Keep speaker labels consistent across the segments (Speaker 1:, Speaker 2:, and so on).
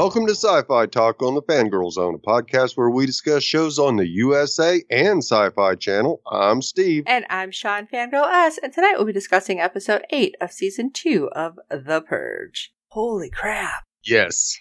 Speaker 1: Welcome to Sci-Fi Talk on the Fangirl Zone, a podcast where we discuss shows on the USA and Sci-Fi Channel. I'm Steve.
Speaker 2: And I'm Sean Fangirl S, and tonight we'll be discussing episode 8 of season 2 of The Purge. Holy crap.
Speaker 1: Yes.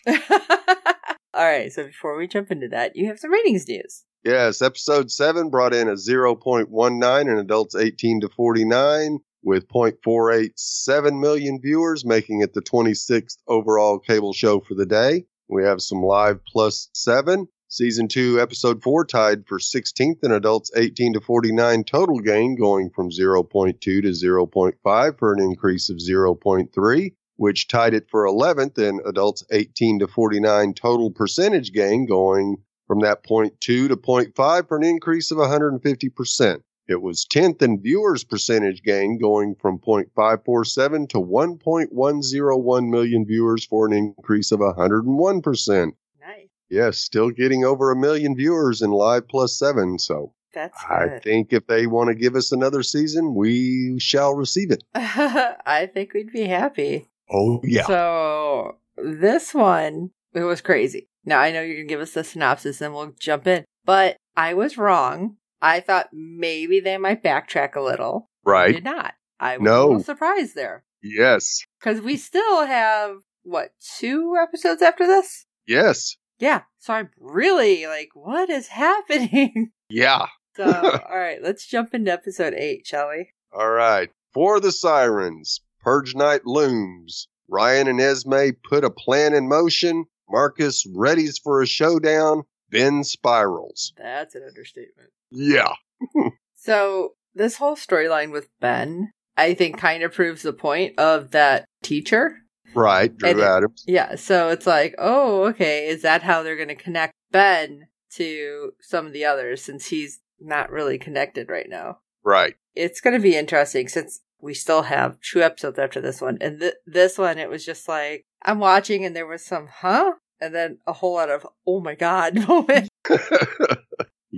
Speaker 2: Alright, so before we jump into that, you have some ratings news.
Speaker 1: Yes, episode 7 brought in a 0.19 in adults 18 to 49 with 0.487 million viewers, making it the 26th overall cable show for the day. We have some live plus 7. Season 2, episode 4 tied for 16th in adults 18 to 49 total gain, going from 0.2 to 0.5 for an increase of 0.3 which tied it for 11th in adults 18 to 49 total percentage gain, going from that 0.2 to 0.5 for an increase of 150%. It was 10th in viewers percentage gain, going from 0.547 to 1.101 million viewers for an increase of 101%.
Speaker 2: Nice.
Speaker 1: Yes, still getting over a million viewers in Live Plus 7. So
Speaker 2: That's
Speaker 1: I
Speaker 2: good.
Speaker 1: think if they want to give us another season, we shall receive it.
Speaker 2: I think we'd be happy.
Speaker 1: Oh, yeah.
Speaker 2: So, this one, it was crazy. Now, I know you're going to give us the synopsis and we'll jump in, but I was wrong. I thought maybe they might backtrack a little.
Speaker 1: Right.
Speaker 2: Did not. I was
Speaker 1: No.
Speaker 2: a little surprised there.
Speaker 1: Yes.
Speaker 2: Because we still have, what, two episodes after this?
Speaker 1: Yes.
Speaker 2: Yeah. So I'm really like, what is happening?
Speaker 1: Yeah.
Speaker 2: So, all right, let's jump into episode eight, shall we?
Speaker 1: All right. For the sirens, Purge Night looms. Ryan and Esme put a plan in motion. Marcus readies for a showdown. Ben spirals.
Speaker 2: That's an understatement.
Speaker 1: Yeah. Hmm.
Speaker 2: So, this whole storyline with Ben, I think, kind of proves the point of that teacher.
Speaker 1: Right. Drew
Speaker 2: And it-
Speaker 1: Adams.
Speaker 2: Yeah. So it's like, oh, okay. Is that how they're going to connect Ben to some of the others since he's not really connected right now?
Speaker 1: Right.
Speaker 2: It's going to be interesting since we still have two episodes after this one. And th- this one, it was just like, I'm watching and there was some, huh? And then a whole lot of, oh my God moment.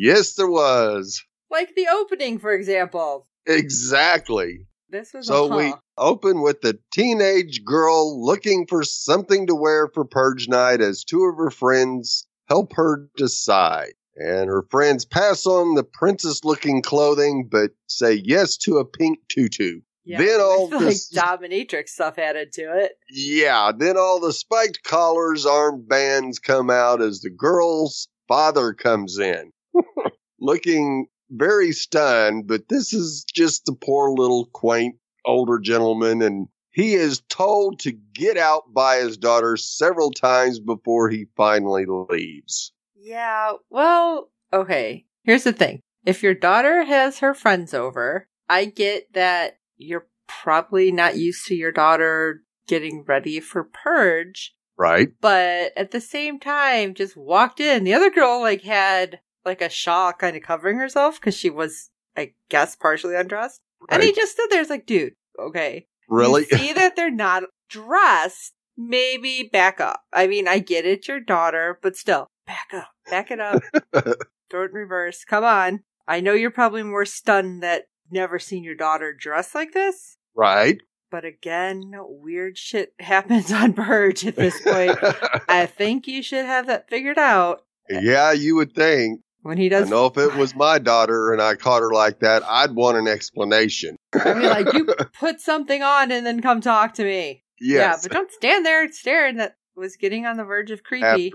Speaker 1: yes, there was.
Speaker 2: like the opening, for example.
Speaker 1: Exactly.
Speaker 2: This was
Speaker 1: So we open with the teenage girl looking for something to wear for Purge Night as two of her friends help her decide. And her friends pass on the princess looking clothing, but say yes to a pink tutu.
Speaker 2: Yeah,
Speaker 1: Then all
Speaker 2: with, like dominatrix stuff added to it.
Speaker 1: Yeah, then all the spiked collars, armbands come out as the girl's father comes in. Looking very stunned, but this is just the poor little quaint older gentleman, and he is told to get out by his daughter several times before he finally leaves.
Speaker 2: Yeah, well, okay. Here's the thing. If your daughter has her friends over, I get that you're probably not used to your daughter getting ready for purge,
Speaker 1: Right?
Speaker 2: but at the same time just walked in. The other girl like had like a shawl kind of covering herself cuz she was I guess partially undressed. And he just stood there it's like, "Dude, okay.
Speaker 1: Really?
Speaker 2: You see that they're not dressed, maybe back up. I mean, I get it, your daughter, but still, back up. Back it up. Throw it in reverse. Come on. I know you're probably more stunned that never seen your daughter dressed like this.
Speaker 1: right?
Speaker 2: But again, weird shit happens on Purge at this point. I think you should have that figured out
Speaker 1: yeah, you would think.
Speaker 2: When he
Speaker 1: I
Speaker 2: does.
Speaker 1: know if it was my daughter and I caught her like that, I'd want an explanation.
Speaker 2: I mean, like, you put something on and then come talk to me. Yeah, but don't stand there staring. That was getting on the verge of creepy.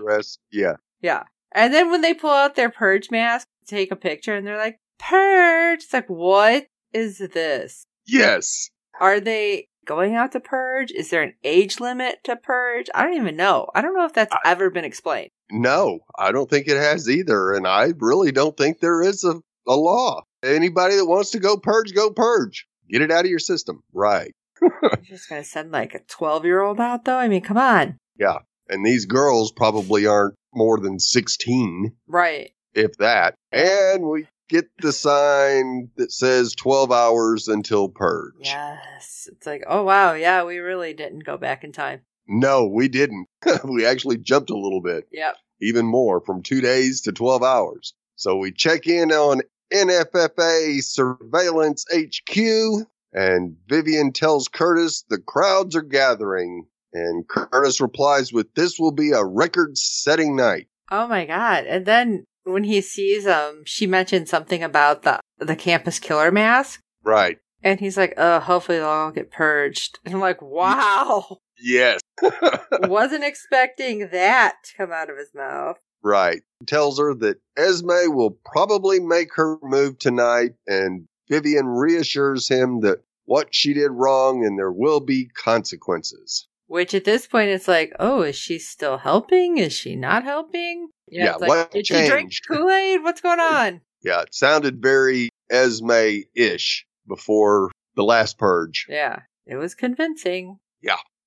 Speaker 1: Yeah.
Speaker 2: Yeah. And then when they pull out their purge mask, take a picture, and they're like, Purge! It's like, what is this?
Speaker 1: Yes.
Speaker 2: Are they going out to purge? Is there an age limit to purge? I don't even know. I don't know if that's
Speaker 1: I-
Speaker 2: ever been explained.
Speaker 1: No, I don't think it has either. And I really don't think there is a, a law. Anybody that wants to go purge, go purge. Get it out of your system. Right.
Speaker 2: You're just going to send like a 12 year old out, though? I mean, come on. Yeah.
Speaker 1: And these girls probably aren't more than 16,
Speaker 2: Right.
Speaker 1: if that. And we get the sign that says 12 hours until purge.
Speaker 2: Yes. It's like, oh, wow. Yeah, we really didn't go back in time.
Speaker 1: No, we didn't. we actually jumped a little bit.
Speaker 2: Yep.
Speaker 1: even more from two days to 12 hours. So we check in on NFFA Surveillance HQ, and Vivian tells Curtis the crowds are gathering. And Curtis replies with, This will be a record setting night.
Speaker 2: Oh my god. And then when he sees um she mentioned something about the the campus killer mask
Speaker 1: Right.
Speaker 2: and he's like, "Oh, hopefully they'll all get purged." And I'm like, "Wow."
Speaker 1: Yes.
Speaker 2: Wasn't expecting that to come out of his mouth.
Speaker 1: right. Tells her that Esme will probably make her move tonight, and Vivian reassures him that what she did wrong and there will be consequences.
Speaker 2: Which at this point it's like, "Oh, is she still helping? Is she not helping?"
Speaker 1: Yeah,
Speaker 2: it's like,
Speaker 1: what
Speaker 2: did she drink? Kool-Aid? What's going on?
Speaker 1: Yeah, it sounded very Esme ish before the last purge.
Speaker 2: Yeah, it was convincing.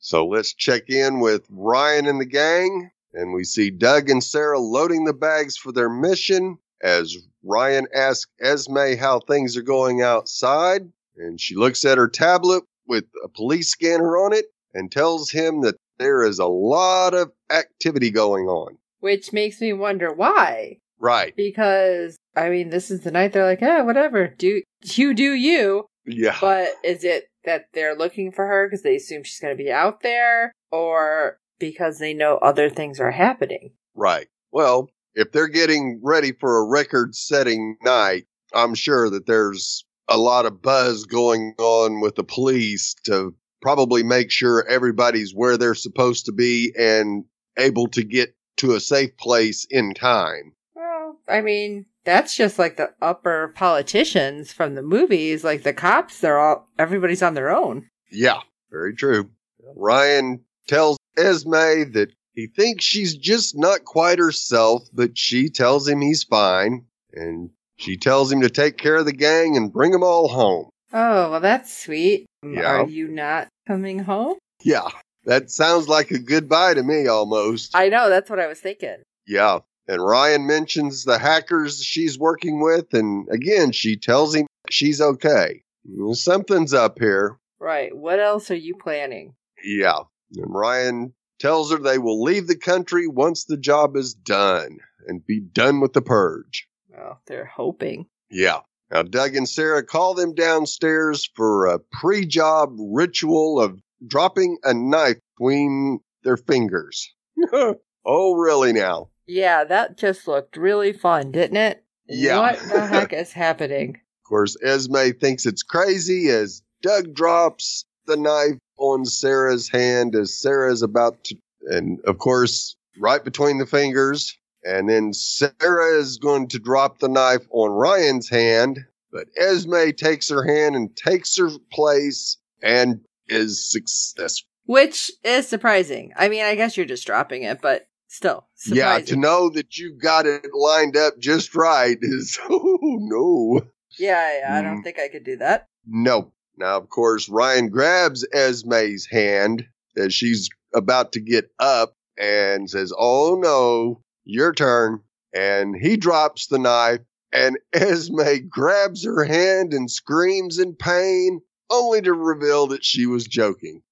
Speaker 1: So let's check in with Ryan and the gang. And we see Doug and Sarah loading the bags for their mission as Ryan asks Esme how things are going outside. And she looks at her tablet with a police scanner on it and tells him that there is a lot of activity going on.
Speaker 2: Which makes me wonder why.
Speaker 1: Right.
Speaker 2: Because I mean, this is the night they're like, "Yeah, whatever. Do you do you?"
Speaker 1: Yeah.
Speaker 2: But is it that they're looking for her because they assume she's going to be out there, or because they know other things are happening?
Speaker 1: Right. Well, if they're getting ready for a record setting night, I'm sure that there's a lot of buzz going on with the police to probably make sure everybody's where they're supposed to be and able to get to a safe place in time.
Speaker 2: Well, I mean, that's just like the upper politicians from the movies. Like the cops, they're all everybody's on their own.
Speaker 1: Yeah, very true. Ryan tells Esme that he thinks she's just not quite herself, but she tells him he's fine. And she tells him to take care of the gang and bring them all home.
Speaker 2: Oh, well, that's sweet.
Speaker 1: Yeah.
Speaker 2: Are you not coming home?
Speaker 1: Yeah, that sounds like a goodbye to me almost.
Speaker 2: I know, that's what I was thinking.
Speaker 1: yeah. And Ryan mentions the hackers she's working with, and again, she tells him she's okay. Something's up here.
Speaker 2: Right. What else are you planning?
Speaker 1: Yeah. And Ryan tells her they will leave the country once the job is done and be done with the purge.
Speaker 2: Well, they're hoping.
Speaker 1: Yeah. Now, Doug and Sarah call them downstairs for a pre job ritual of dropping a knife between their fingers. oh, really now?
Speaker 2: Yeah, that just looked really fun, didn't it?
Speaker 1: Yeah.
Speaker 2: What the heck is happening?
Speaker 1: Of course, Esme thinks it's crazy as Doug drops the knife on Sarah's hand as Sarah's about to, and of course, right between the fingers. And then Sarah is going to drop the knife on Ryan's hand, but Esme takes her hand and takes her place and is successful.
Speaker 2: Which is surprising. I mean, I guess you're just dropping it, but still
Speaker 1: Yeah, to know that you got it lined up just right is, oh no.
Speaker 2: yeah, yeah, I don't
Speaker 1: Mm.
Speaker 2: think I could do that.
Speaker 1: No. Now, of course, Ryan grabs Esme's hand as she's about to get up and says, Oh no, your turn. And he drops the knife and Esme grabs her hand and screams in pain, only to reveal that she was joking.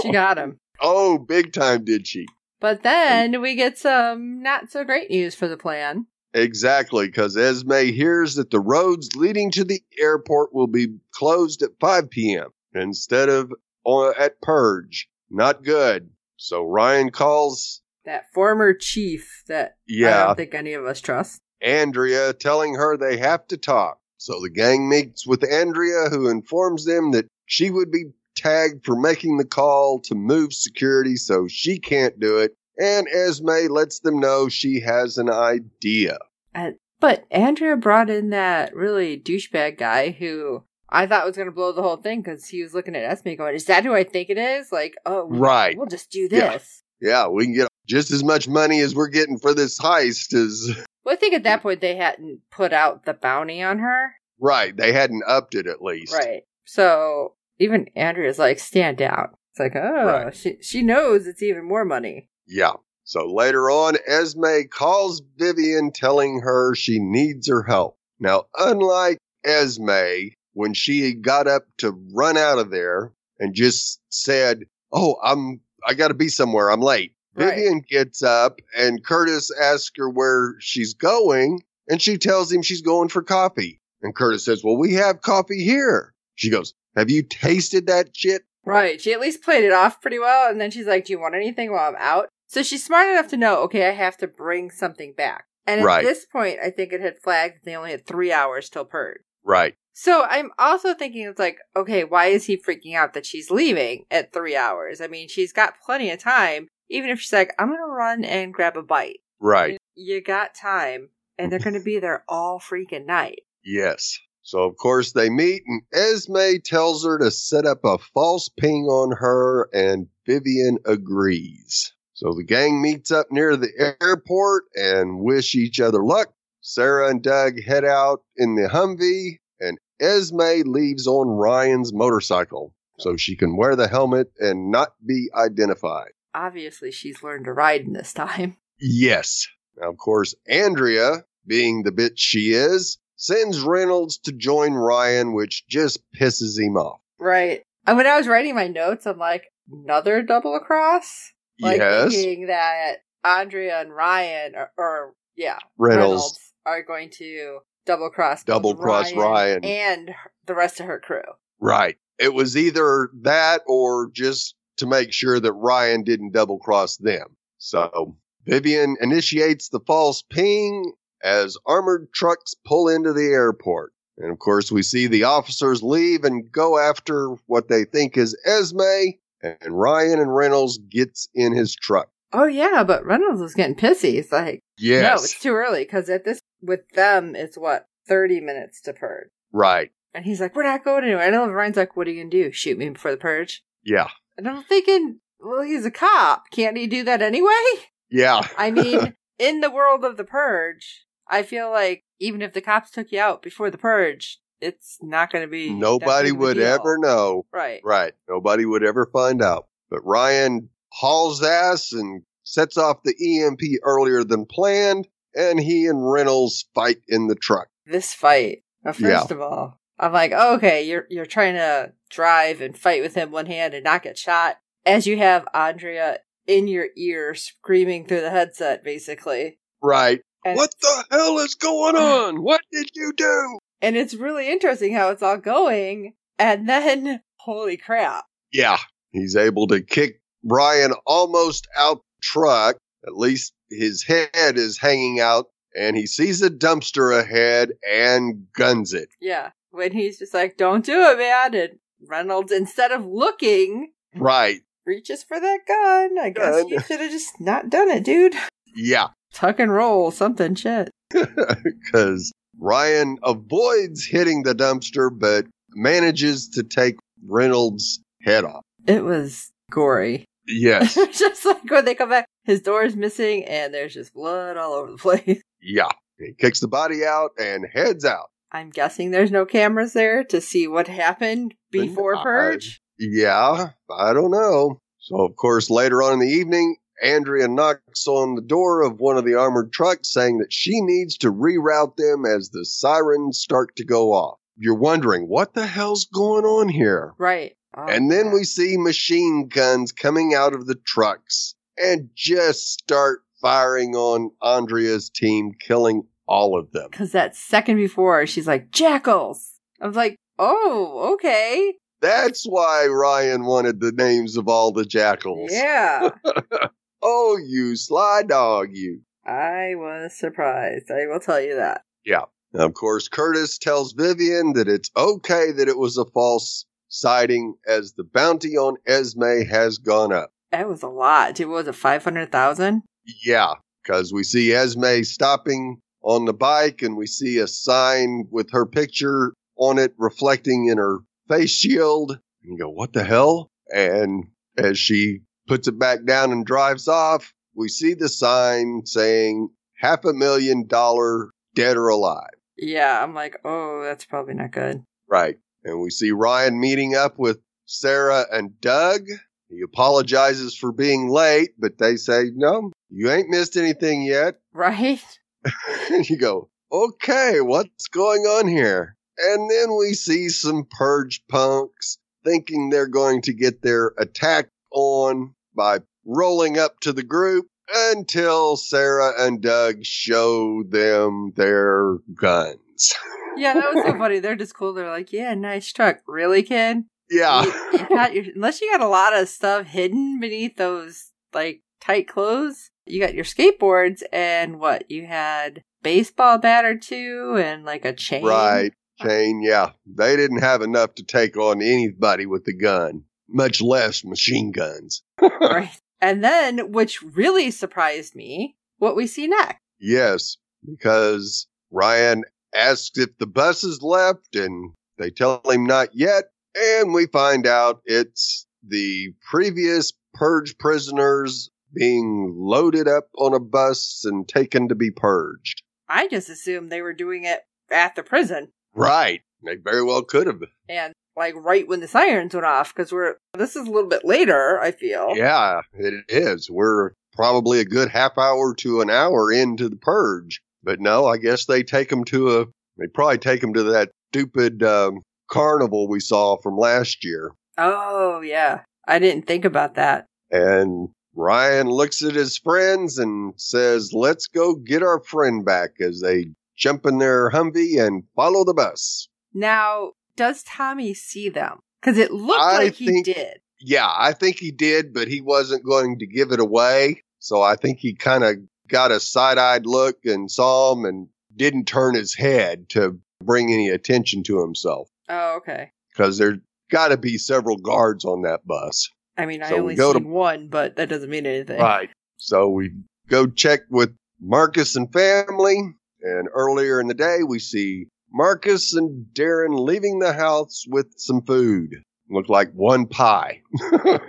Speaker 2: She got him.
Speaker 1: Oh, big time did she.
Speaker 2: But then we get some not so great news for the plan.
Speaker 1: Exactly, because Esme hears that the roads leading to the airport will be closed at 5 p.m. instead of on, at Purge. Not good. So Ryan calls,
Speaker 2: That former chief that I don't think any of us trust.
Speaker 1: Andrea, telling her they have to talk. So the gang meets with Andrea, who informs them that she would be tagged for making the call to move security, so she can't do it. And Esme lets them know she has an idea.
Speaker 2: And, but Andrea brought in that really douchebag guy who I thought was going to blow the whole thing because he was looking at Esme going, Is that who I think it is? Like, oh,
Speaker 1: Right.
Speaker 2: We'll just do
Speaker 1: Yeah.
Speaker 2: this.
Speaker 1: Yeah, we can get just as much money as we're getting for this heist as
Speaker 2: Well, I think at that point they hadn't put out the bounty on her.
Speaker 1: right. They hadn't upped it at least.
Speaker 2: Right. So even Andrea's like, stand out. It's like, oh,
Speaker 1: Right.
Speaker 2: she, she knows it's even more money.
Speaker 1: Yeah. So later on, Esme calls Vivian telling her she needs her help. Now, unlike Esme, when she got up to run out of there and just said, Oh, I'm, I gotta be somewhere. I'm late.
Speaker 2: Right.
Speaker 1: Vivian gets up and Curtis asks her where she's going and she tells him she's going for coffee. And Curtis says, Well, we have coffee here. She goes, Have you tasted that shit?
Speaker 2: Right. She at least played it off pretty well. And then she's like, Do you want anything while I'm out? So she's smart enough to know, okay, I have to bring something back. And at
Speaker 1: Right.
Speaker 2: this point, I think it had flagged that they only had three hours till purge.
Speaker 1: Right.
Speaker 2: So I'm also thinking it's like, okay, why is he freaking out that she's leaving at three hours? I mean, she's got plenty of time. Even if she's like, I'm gonna run and grab a bite.
Speaker 1: Right.
Speaker 2: You got time, and they're mm-hmm. gonna be there all freaking night.
Speaker 1: Yes. So of course they meet and Esme tells her to set up a false ping on her and Vivian agrees. So the gang meets up near the airport and wish each other luck. Sarah and Doug head out in the Humvee and Esme leaves on Ryan's motorcycle so she can wear the helmet and not be identified.
Speaker 2: Obviously, she's learned to ride in this time.
Speaker 1: Yes. Now, of course, Andrea, being the bitch she is, sends Reynolds to join Ryan, which just pisses him off.
Speaker 2: Right. And when I was writing my notes, I'm like, another double cross? Like
Speaker 1: yes.
Speaker 2: thinking that Andrea and Ryan, or, or yeah,
Speaker 1: Reynolds.
Speaker 2: are going to double cross,
Speaker 1: Double cross Ryan.
Speaker 2: and the rest of her crew.
Speaker 1: Right. It was either that or just to make sure that Ryan didn't double cross them. So Vivian initiates the false ping as armored trucks pull into the airport. And of course, we see the officers leave and go after what they think is Esme, and Ryan and Reynolds gets in his truck.
Speaker 2: Oh yeah, but Reynolds was getting pissy. It's like,
Speaker 1: Yes.
Speaker 2: no, it's too early because at this with them, it's what thirty minutes to purge.
Speaker 1: right.
Speaker 2: And he's like, we're not going anywhere. I know Ryan's like, what are you gonna do? Shoot me before the purge?
Speaker 1: Yeah.
Speaker 2: And I'm thinking, well, he's a cop. Can't he do that anyway?
Speaker 1: Yeah.
Speaker 2: I mean, in the world of the purge, I feel like even if the cops took you out before the purge, it's not going to be.
Speaker 1: Nobody
Speaker 2: big of a
Speaker 1: would ever know.
Speaker 2: Right.
Speaker 1: Right. Nobody would ever find out. But Ryan hauls ass and sets off the EMP earlier than planned, and he and Reynolds fight in the truck.
Speaker 2: This fight. Now, first
Speaker 1: Yeah.
Speaker 2: of all, I'm like, oh, okay, you're you're trying to drive and fight with him one hand and not get shot, as you have Andrea in your ear screaming through the headset, basically.
Speaker 1: Right.
Speaker 2: And,
Speaker 1: what the hell is going on? What did you do?
Speaker 2: And it's really interesting how it's all going, and then, holy crap.
Speaker 1: Yeah. He's able to kick Brian almost out truck. At least his head is hanging out, and he sees a dumpster ahead and guns it.
Speaker 2: Yeah. When he's just like, don't do it, man. And Reynolds, instead of looking,
Speaker 1: Right.
Speaker 2: reaches for that gun. I guess
Speaker 1: Gun.
Speaker 2: you should have just not done it, dude.
Speaker 1: Yeah.
Speaker 2: Tuck and roll, something shit.
Speaker 1: because Ryan avoids hitting the dumpster, but manages to take Reynolds' head off.
Speaker 2: It was gory.
Speaker 1: Yes.
Speaker 2: just like when they come back, his door is missing and there's just blood all over the place.
Speaker 1: yeah. He kicks the body out and heads out.
Speaker 2: I'm guessing there's no cameras there to see what happened before
Speaker 1: I-
Speaker 2: Purge.
Speaker 1: Yeah, I don't know. So, of course, later on in the evening, Andrea knocks on the door of one of the armored trucks saying that she needs to reroute them as the sirens start to go off. You're wondering, what the hell's going on here?
Speaker 2: Right. Oh,
Speaker 1: And then
Speaker 2: crap.
Speaker 1: we see machine guns coming out of the trucks and just start firing on Andrea's team, killing all of them.
Speaker 2: Because that second before, she's like, jackals. I was like, oh, okay.
Speaker 1: That's why Ryan wanted the names of all the jackals.
Speaker 2: Yeah.
Speaker 1: Oh, you sly dog, you.
Speaker 2: I was surprised. I will tell you that.
Speaker 1: Yeah. Now, of course, Curtis tells Vivian that it's okay that it was a false sighting as the bounty on Esme has gone up.
Speaker 2: That was a lot. It was a 500,000.
Speaker 1: Yeah, because we see Esme stopping on the bike and we see a sign with her picture on it reflecting in her face shield. And you go, what the hell? And as she puts it back down and drives off, we see the sign saying half a million dollar dead or alive.
Speaker 2: Yeah, I'm like, oh, that's probably not good.
Speaker 1: Right. And we see Ryan meeting up with Sarah and Doug. He apologizes for being late, but they say, no, you ain't missed anything yet.
Speaker 2: Right?
Speaker 1: and you go, okay, what's going on here? And then we see some purge punks thinking they're going to get their attack on by rolling up to the group until Sarah and Doug show them their guns.
Speaker 2: Yeah, that was so funny. They're just cool. They're like, yeah, nice truck. Really, kid?
Speaker 1: Yeah.
Speaker 2: You, you got your, unless you got a lot of stuff hidden beneath those, like, tight clothes, you got your skateboards and what? You had baseball bat or two and, like, a chain.
Speaker 1: Right. Chain, yeah. They didn't have enough to take on anybody with the gun, much less machine guns.
Speaker 2: Right. And then, which really surprised me, what we see next.
Speaker 1: Yes, because Ryan asks if the bus is left and they tell him not yet. And we find out it's the previous purge prisoners being loaded up on a bus and taken to be purged.
Speaker 2: I just assumed they were doing it at the prison.
Speaker 1: Right. They very well could have.
Speaker 2: And like right when the sirens went off, because we're, this is a little bit later, I feel.
Speaker 1: Yeah, it is. We're probably a good half hour to an hour into the purge. But no, I guess they take them to a, they probably take them to that stupid um, carnival we saw from last year.
Speaker 2: Oh, yeah. I didn't think about that.
Speaker 1: And Ryan looks at his friends and says, let's go get our friend back as they jump in their Humvee and follow the bus.
Speaker 2: Now, does Tommy see them? Because it looked
Speaker 1: I
Speaker 2: like he did.
Speaker 1: Yeah, I think he did, but he wasn't going to give it away. So I think he kind of got a side eyed look and saw him and didn't turn his head to bring any attention to himself
Speaker 2: Oh, okay.
Speaker 1: because there's got to be several guards on that bus.
Speaker 2: I mean, I
Speaker 1: So we
Speaker 2: only
Speaker 1: go to-
Speaker 2: one, but that doesn't mean anything.
Speaker 1: Right. So we go check with Marcus and family. And earlier in the day, we see Marcus and Darren leaving the house with some food. Looked like one pie.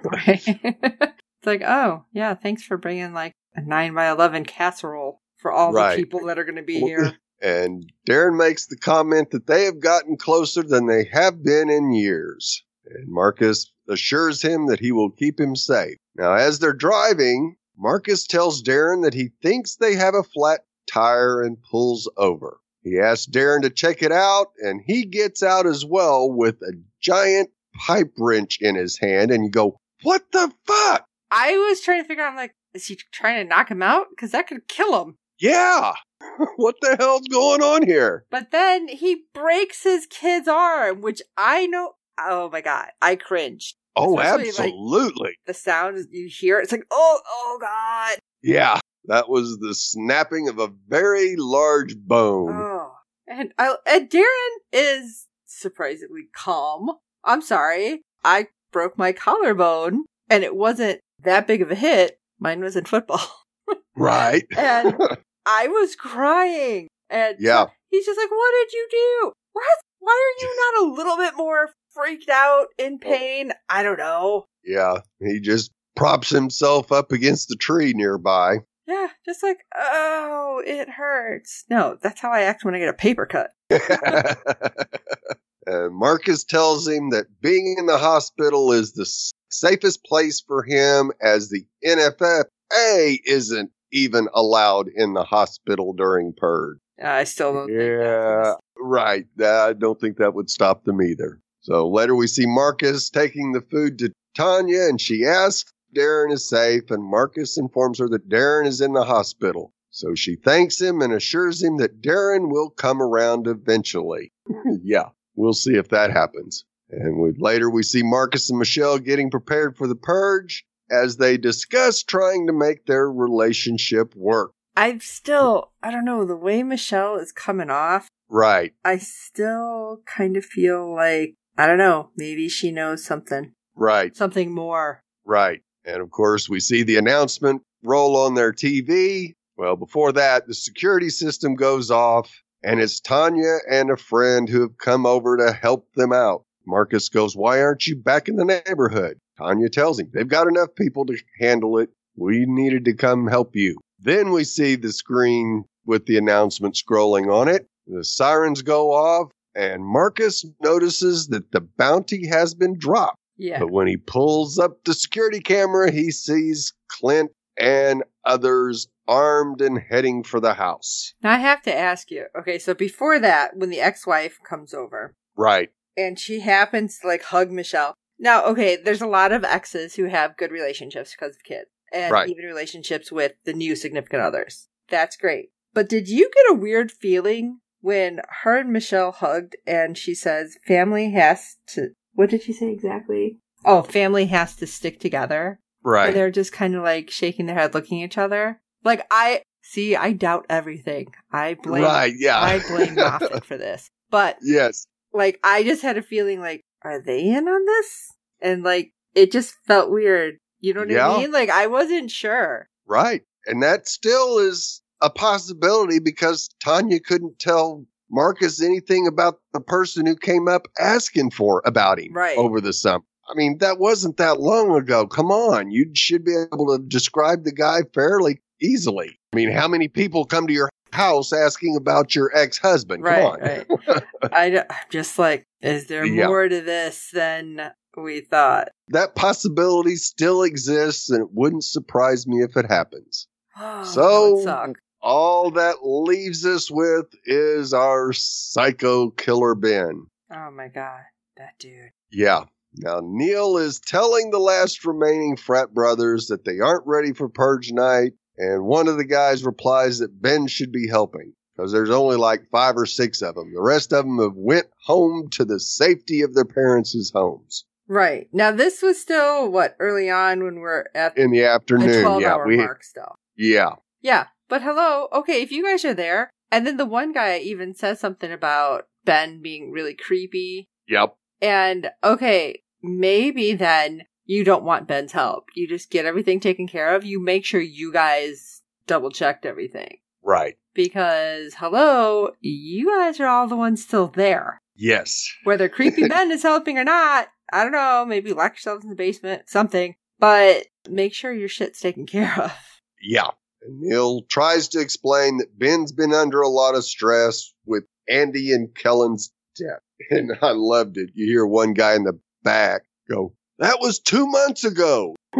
Speaker 2: It's like, oh, yeah, thanks for bringing like a 9 by 11 casserole for all
Speaker 1: Right.
Speaker 2: the people that are going to be here.
Speaker 1: And Darren makes the comment that they have gotten closer than they have been in years. And Marcus assures him that he will keep him safe. Now, as they're driving, Marcus tells Darren that he thinks they have a flat tire and pulls over. He asks Darren to check it out, and he gets out as well with a giant pipe wrench in his hand. And you go, What the fuck?
Speaker 2: I was trying to figure out, I'm like, is he trying to knock him out? Because that could kill him.
Speaker 1: Yeah. what the hell's going on here?
Speaker 2: But then he breaks his kid's arm, which I know. Oh my God. I cringed.
Speaker 1: Oh,
Speaker 2: Especially, like-
Speaker 1: absolutely.
Speaker 2: The sound you hear, it's like, oh, oh God.
Speaker 1: Yeah, that was the snapping of a very large bone.
Speaker 2: Oh. And, I, and Darren is surprisingly calm. I'm sorry. I broke my collarbone and it wasn't that big of a hit. Mine was in football.
Speaker 1: right.
Speaker 2: And I was crying. And
Speaker 1: Yeah.
Speaker 2: he's just like, what did you do? What? Why are you not a little bit more freaked out in pain? I don't know.
Speaker 1: yeah, he just props himself up against a tree nearby.
Speaker 2: Yeah, just like, oh, it hurts. No, that's how I act when I get a paper cut.
Speaker 1: and uh, Marcus tells him that being in the hospital is the safest place for him as the NFFA isn't even allowed in the hospital during purge.
Speaker 2: I still don't think
Speaker 1: Yeah, right. I don't think that would stop them either. So later we see Marcus taking the food to Tanya and she asks if Darren is safe and Marcus informs her that Darren is in the hospital. So she thanks him and assures him that Darren will come around eventually. yeah, we'll see if that happens. And we, later we see Marcus and Michelle getting prepared for the purge as they discuss trying to make their relationship work.
Speaker 2: I'm still, I don't know, the way Michelle is coming off,
Speaker 1: Right,
Speaker 2: I still kind of feel like, I don't know, maybe she knows something,
Speaker 1: right.
Speaker 2: something more.
Speaker 1: Right. And of course, we see the announcement roll on their TV. Well, before that, the security system goes off and it's Tanya and a friend who have come over to help them out. Marcus goes, Why aren't you back in the neighborhood? Tanya tells him, They've got enough people to handle it. We needed to come help you. Then we see the screen with the announcement scrolling on it. The sirens go off, and Marcus notices that the bounty has been dropped.
Speaker 2: Yeah.
Speaker 1: But when he pulls up the security camera, he sees Clint and others armed and heading for the house.
Speaker 2: Now I have to ask you. Okay, so before that, when the ex-wife comes over
Speaker 1: Right.
Speaker 2: and she happens to like hug Michelle. Now, okay, there's a lot of exes who have good relationships because of kids and
Speaker 1: Right.
Speaker 2: even relationships with the new significant others. That's great. But did you get a weird feeling when her and Michelle hugged and she says family has to what did she say exactly? Oh, family has to stick together. And
Speaker 1: Right.
Speaker 2: they're just kind of like shaking their head looking at each other. Like I see, I doubt everything. I blame
Speaker 1: Right. Yeah.
Speaker 2: I blame Moffat for this. But
Speaker 1: yes.
Speaker 2: like I just had a feeling like, are they in on this? And like it just felt weird. You know what
Speaker 1: Yeah.
Speaker 2: I mean? Like I wasn't sure.
Speaker 1: Right. And that still is a possibility because Tanya couldn't tell Marcus anything about the person who came up asking for about him
Speaker 2: Right.
Speaker 1: over the summer. I mean, that wasn't that long ago. Come on. You should be able to describe the guy fairly easily. I mean, how many people come to your house asking about your ex husband? Come
Speaker 2: right,
Speaker 1: on.
Speaker 2: right. I I'm just like, is there
Speaker 1: Yeah.
Speaker 2: more to this than we thought?
Speaker 1: That possibility still exists, and it wouldn't surprise me if it happens.
Speaker 2: Oh, that
Speaker 1: So-. All that leaves us with is our psycho killer Ben.
Speaker 2: Oh my god, that dude.
Speaker 1: Yeah. Now, Neil is telling the last remaining frat brothers that they aren't ready for Purge Night, and one of the guys replies that Ben should be helping because there's only like five or six of them. The rest of them have went home to the safety of their parents' homes
Speaker 2: Right now, this was still what early on when we're at
Speaker 1: in the
Speaker 2: the
Speaker 1: afternoon.
Speaker 2: 12
Speaker 1: Yeah, we,
Speaker 2: mark still.
Speaker 1: yeah,
Speaker 2: Yeah, but hello. Okay, if you guys are there, and then the one guy even says something about Ben being really creepy.
Speaker 1: yep,
Speaker 2: And okay, maybe then you don't want Ben's help. You just get everything taken care of. You make sure you guys double checked everything.
Speaker 1: right,
Speaker 2: Because hello, you guys are all the ones still there.
Speaker 1: yes,
Speaker 2: Whether creepy Ben is helping or not, I don't know. Maybe lock yourselves in the basement, something. But make sure your shit's taken care of.
Speaker 1: yeah. And Neil tries to explain that Ben's been under a lot of stress with Andy and Kellen's death. And I loved it. You hear one guy in the back go, That was two months ago.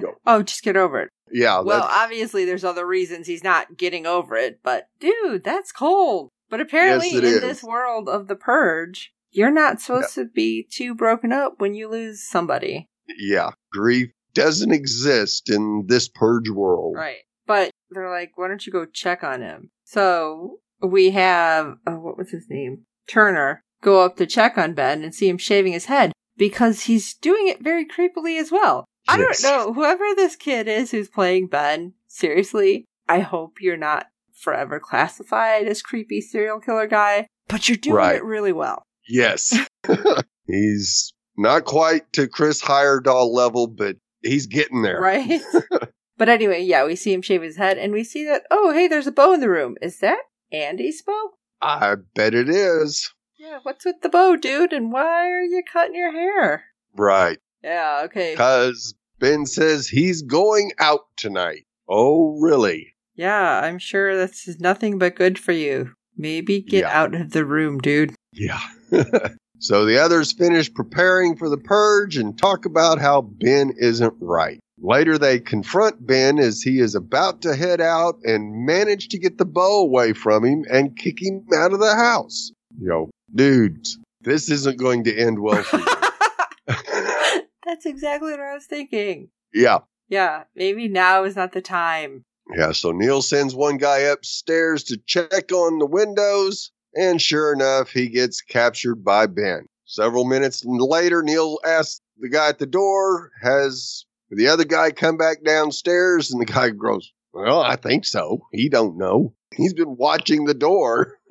Speaker 1: go,
Speaker 2: Oh, just get over it.
Speaker 1: yeah,
Speaker 2: Well, obviously, there's other reasons he's not getting over it, but dude, that's cold. But apparently,
Speaker 1: Yes,
Speaker 2: in
Speaker 1: is.
Speaker 2: this world of the purge, you're not supposed to be too broken up when you lose somebody.
Speaker 1: yeah, grief doesn't exist in this purge world.
Speaker 2: Right. But they're like, why don't you go check on him? So we have, oh, what was his name? Turner go up to check on Ben and see him shaving his head because he's doing it very creepily as well. I don't know. Whoever this kid is who's playing Ben, seriously, I hope you're not forever classified as creepy serial killer guy, but you're doing
Speaker 1: Right.
Speaker 2: it really well.
Speaker 1: Yes. he's not quite to Chris Heyerdahl level, but he's getting there.
Speaker 2: Right? but anyway, yeah, we see him shave his head and we see that, oh, hey, there's a bow in the room. Is that Andy's bow?
Speaker 1: I bet it is.
Speaker 2: Yeah, what's with the bow, dude? And why are you cutting your hair?
Speaker 1: Right.
Speaker 2: Yeah, okay.
Speaker 1: Because Ben says he's going out tonight. Oh, really?
Speaker 2: Yeah, I'm sure this is nothing but good for you. Maybe get
Speaker 1: Yeah.
Speaker 2: out of the room, dude.
Speaker 1: Yeah. so the others finish preparing for the purge and talk about how Ben isn't right. Later, they confront Ben as he is about to head out and manage to get the bow away from him and kick him out of the house. Yo, dudes, this isn't going to end well for you.
Speaker 2: That's exactly what I was thinking.
Speaker 1: yeah.
Speaker 2: Yeah, maybe now is not the time.
Speaker 1: Yeah, so Neil sends one guy upstairs to check on the windows, and sure enough, he gets captured by Ben. Several minutes later, Neil asks the guy at the door, has the other guy come back downstairs? And the guy goes, Well, I think so. He don't know. He's been watching the door.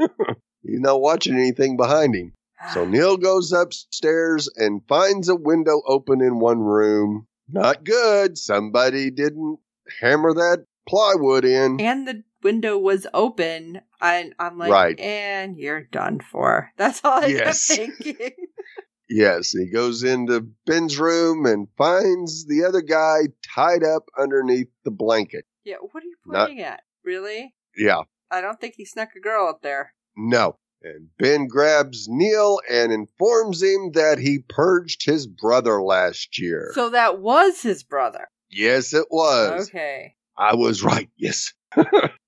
Speaker 1: He's not watching anything behind him. So Neil goes upstairs and finds a window open in one room. Not good. Somebody didn't hammer that plywood in.
Speaker 2: and the window was open, and I'm like,
Speaker 1: Right.
Speaker 2: and you're done for. That's all I
Speaker 1: Yes.
Speaker 2: kept thinking.
Speaker 1: Yes, he goes into Ben's room and finds the other guy tied up underneath the blanket.
Speaker 2: yeah, what are you
Speaker 1: Not-
Speaker 2: at? Really?
Speaker 1: Yeah,
Speaker 2: I don't think he snuck a girl up there.
Speaker 1: no. And Ben grabs Neil and informs him that he purged his brother last year.
Speaker 2: So that was his brother.
Speaker 1: yes, it was.
Speaker 2: Okay.
Speaker 1: I was right. Yes.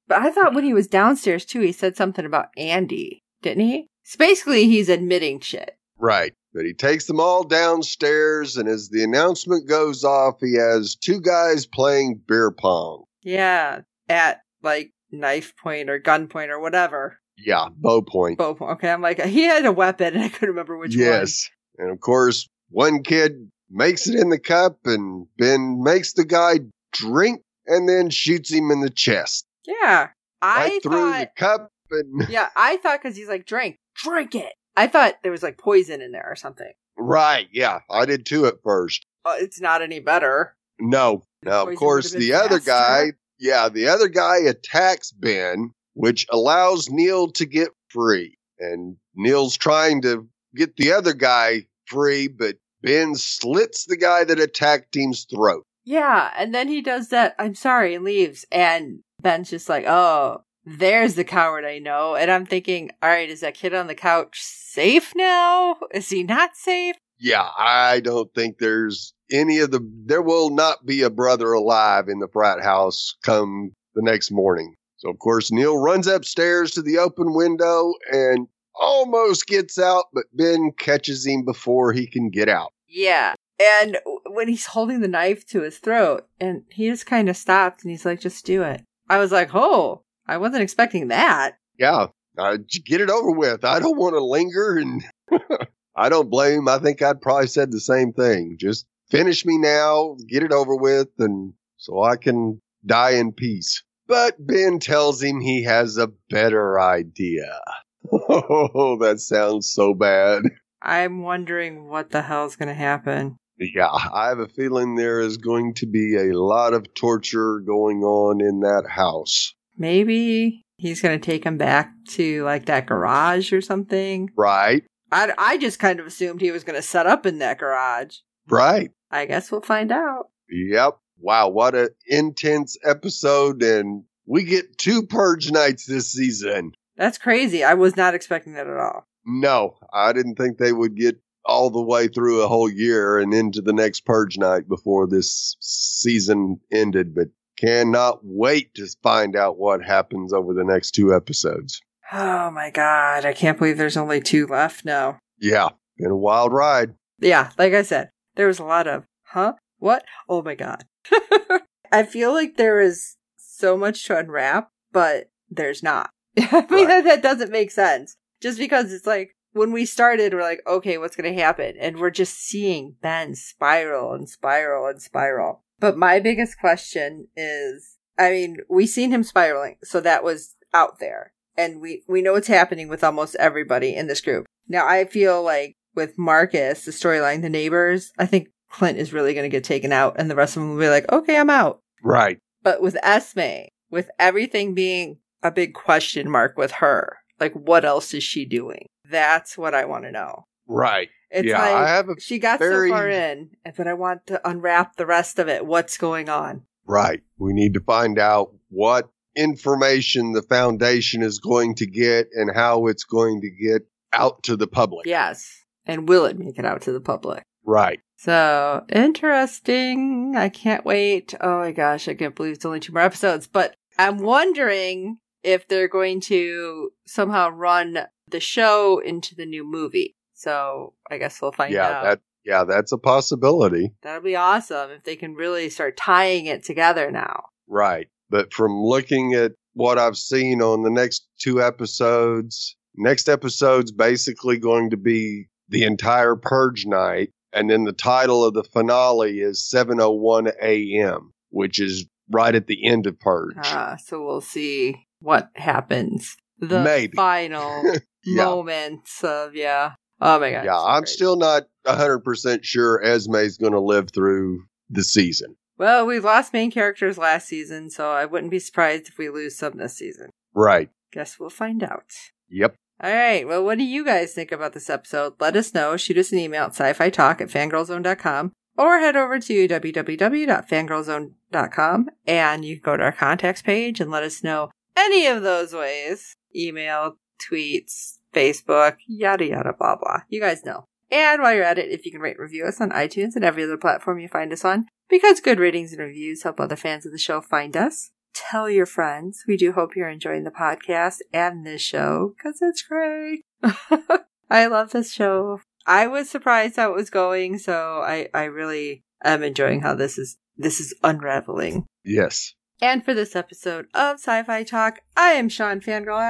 Speaker 2: But I thought when he was downstairs too, he said something about Andy, didn't he? So basically, he's admitting shit.
Speaker 1: Right. But he takes them all downstairs, and as the announcement goes off, he has two guys playing beer pong.
Speaker 2: Yeah, at like knife point or gun point or whatever.
Speaker 1: Yeah, bow point.
Speaker 2: Both. Okay, I'm like he had a weapon, and I couldn't remember which one.
Speaker 1: yes. And of course, one kid makes it in the cup, and Ben makes the guy drink and then shoots him in the chest.
Speaker 2: Yeah, I
Speaker 1: right through the cup. And
Speaker 2: yeah, I thought because he's like drink, drink it. I thought there was like poison in there or something.
Speaker 1: right. Yeah, I did too at first.
Speaker 2: Uh, it's not any better.
Speaker 1: No. Now, of course, the other guy, yeah, the other guy attacks Ben, which allows Neil to get free. And Neil's trying to get the other guy free, but Ben slits the guy that attacked him's throat.
Speaker 2: Yeah, and then he does that. I'm sorry, and leaves. And Ben's just like, oh, there's the coward I know. And I'm thinking, all right, is that kid on the couch safe now? Is he not safe?
Speaker 1: Yeah, I don't think there's any of the, there will not be a brother alive in the frat house come the next morning. So, of course, Neil runs upstairs to the open window and almost gets out, but Ben catches him before he can get out.
Speaker 2: Yeah. And when he's holding the knife to his throat, and he just kind of stops and he's like, just do it. I was like, oh, I wasn't expecting that.
Speaker 1: Yeah, uh, get it over with. I don't want to linger, and I don't blame him. I think I'd probably said the same thing. Just finish me now, get it over with, and so I can die in peace. But Ben tells him he has a better idea. Oh, that sounds so bad.
Speaker 2: I'm wondering what the hell's going to happen.
Speaker 1: Yeah, I have a feeling there is going to be a lot of torture going on in that house.
Speaker 2: Maybe he's going to take him back to like that garage or something.
Speaker 1: Right,
Speaker 2: I, I just kind of assumed he was going to set up in that garage.
Speaker 1: right.
Speaker 2: I guess we'll find out.
Speaker 1: Yep. Wow, what an intense episode. And we get two purge nights this season.
Speaker 2: That's crazy. I was not expecting that at all.
Speaker 1: No, I didn't think they would get all the way through a whole year and into the next purge night before this season ended, but cannot wait to find out what happens over the next two episodes.
Speaker 2: Oh my god, I can't believe there's only two left now.
Speaker 1: Yeah, been a wild ride.
Speaker 2: Yeah, like I said, there was a lot of, huh? What? Oh my god. I feel like there is so much to unwrap, but there's not. I mean,
Speaker 1: Right.
Speaker 2: that, that doesn't make sense. Just because it's like, when we started, we're like, okay, what's going to happen? And we're just seeing Ben spiral and spiral and spiral. But my biggest question is, I mean, we seen him spiraling, so that was out there. And we, we know what's happening with almost everybody in this group. Now, I feel like with Marcus, the storyline, the neighbors, I think Clint is really going to get taken out, and the rest of them will be like, okay, I'm out.
Speaker 1: Right.
Speaker 2: But with Esme, with everything being a big question mark with her, like, what else is she doing? That's what I want to know.
Speaker 1: Right.
Speaker 2: It's
Speaker 1: yeah,
Speaker 2: like
Speaker 1: I have a
Speaker 2: she got
Speaker 1: very-
Speaker 2: so far in, but I want to unwrap the rest of it. What's going on?
Speaker 1: Right. We need to find out what information the foundation is going to get and how it's going to get out to the public.
Speaker 2: Yes. And will it make it out to the public?
Speaker 1: Right.
Speaker 2: So interesting. I can't wait. Oh my gosh, I can't believe it's only two more episodes. But I'm wondering if they're going to somehow run the show into the new movie. So I guess we'll find
Speaker 1: yeah,
Speaker 2: out.
Speaker 1: that yeah, that's a possibility.
Speaker 2: That'll be awesome if they can really start tying it together now.
Speaker 1: Right. But from looking at what I've seen on the next two episodes, next episode's basically going to be the entire purge night and then the title of the finale is 7:01 a.m., which is right at the end of purge.
Speaker 2: Uh, so we'll see what happens. The
Speaker 1: Maybe.
Speaker 2: final
Speaker 1: yeah.
Speaker 2: moments of yeah. Oh my god.
Speaker 1: Yeah, I'm
Speaker 2: great.
Speaker 1: still not 100% sure Esme's going to live through the season.
Speaker 2: Well, we lost main characters last season, so I wouldn't be surprised if we lose some this season.
Speaker 1: Right.
Speaker 2: Guess we'll find out.
Speaker 1: Yep.
Speaker 2: All right. Well, what do you guys think about this episode? Let us know. Shoot us an email at sci-fi talk at fangirlzone.com or head over to www.fangirlzone.com and you can go to our contacts page and let us know any of those ways. Email, tweets, Facebook, yada yada blah blah. You guys know. And while you're at it, if you can rate and review us on iTunes and every other platform you find us on, because good ratings and reviews help other fans of the show find us. Tell your friends. We do hope you're enjoying the podcast and this show because it's great. I love this show. I was surprised how it was going, so I, I really am enjoying how this is this is unraveling.
Speaker 1: Yes.
Speaker 2: And for this episode of Sci-Fi Talk, I am Sean Fangirl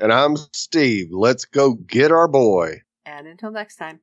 Speaker 1: And I'm Steve. Let's go get our boy.
Speaker 2: And until next time.